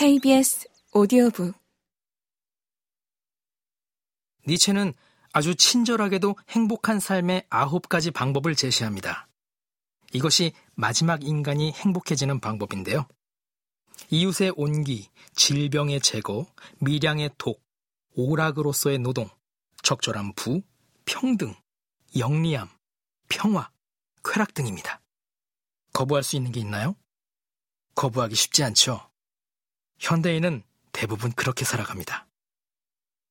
KBS 오디오북 니체는 아주 친절하게도 행복한 삶의 아홉 가지 방법을 제시합니다. 이것이 마지막 인간이 행복해지는 방법인데요. 이웃의 온기, 질병의 제거, 미량의 독, 오락으로서의 노동, 적절한 부, 평등, 영리함, 평화, 쾌락 등입니다. 거부할 수 있는 게 있나요? 거부하기 쉽지 않죠. 현대인은 대부분 그렇게 살아갑니다.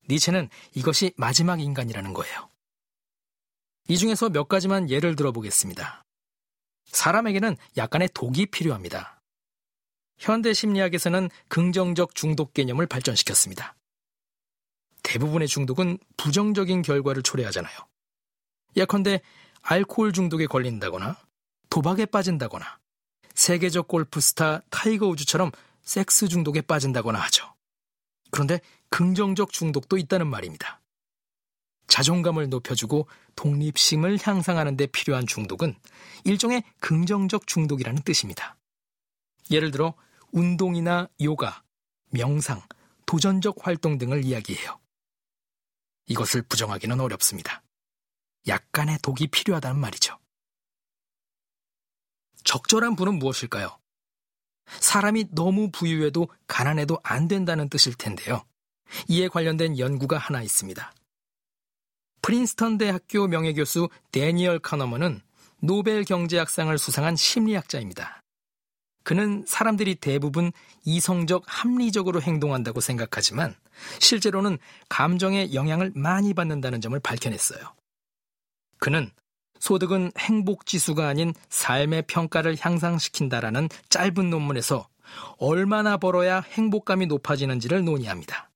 니체는 이것이 마지막 인간이라는 거예요. 이 중에서 몇 가지만 예를 들어보겠습니다. 사람에게는 약간의 독이 필요합니다. 현대 심리학에서는 긍정적 중독 개념을 발전시켰습니다. 대부분의 중독은 부정적인 결과를 초래하잖아요. 예컨대 알코올 중독에 걸린다거나 도박에 빠진다거나 세계적 골프 스타 타이거 우즈처럼 섹스 중독에 빠진다거나 하죠. 그런데 긍정적 중독도 있다는 말입니다. 자존감을 높여주고 독립심을 향상하는 데 필요한 중독은 일종의 긍정적 중독이라는 뜻입니다. 예를 들어 운동이나 요가, 명상, 도전적 활동 등을 이야기해요. 이것을 부정하기는 어렵습니다. 약간의 독이 필요하다는 말이죠. 적절한 부는 무엇일까요? 사람이 너무 부유해도 가난해도 안 된다는 뜻일 텐데요. 이에 관련된 연구가 하나 있습니다. 프린스턴 대학교 명예교수 데니얼 카너먼은 노벨 경제학상을 수상한 심리학자입니다. 그는 사람들이 대부분 이성적 합리적으로 행동한다고 생각하지만 실제로는 감정의 영향을 많이 받는다는 점을 밝혀냈어요. 그는 소득은 행복 지수가 아닌 삶의 평가를 향상시킨다라는 짧은 논문에서 얼마나 벌어야 행복감이 높아지는지를 논의합니다.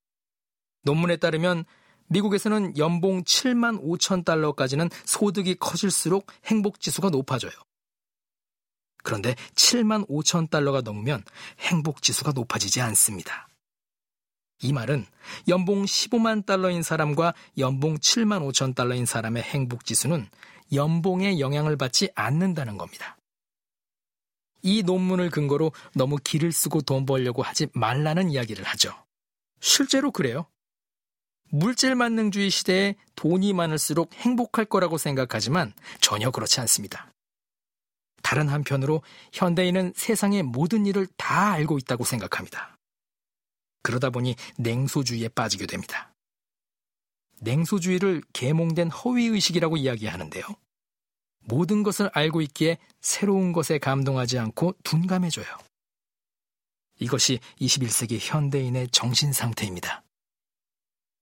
논문에 따르면 미국에서는 연봉 7만 5천 달러까지는 소득이 커질수록 행복 지수가 높아져요. 그런데 7만 5천 달러가 넘으면 행복 지수가 높아지지 않습니다. 이 말은 연봉 15만 달러인 사람과 연봉 7만 5천 달러인 사람의 행복 지수는 연봉에 영향을 받지 않는다는 겁니다. 이 논문을 근거로 너무 길을 쓰고 돈 벌려고 하지 말라는 이야기를 하죠. 실제로 그래요. 물질 만능주의 시대에 돈이 많을수록 행복할 거라고 생각하지만 전혀 그렇지 않습니다. 다른 한편으로 현대인은 세상의 모든 일을 다 알고 있다고 생각합니다. 그러다 보니 냉소주의에 빠지게 됩니다. 냉소주의를 계몽된 허위의식이라고 이야기하는데요. 모든 것을 알고 있기에 새로운 것에 감동하지 않고 둔감해져요. 이것이 21세기 현대인의 정신 상태입니다.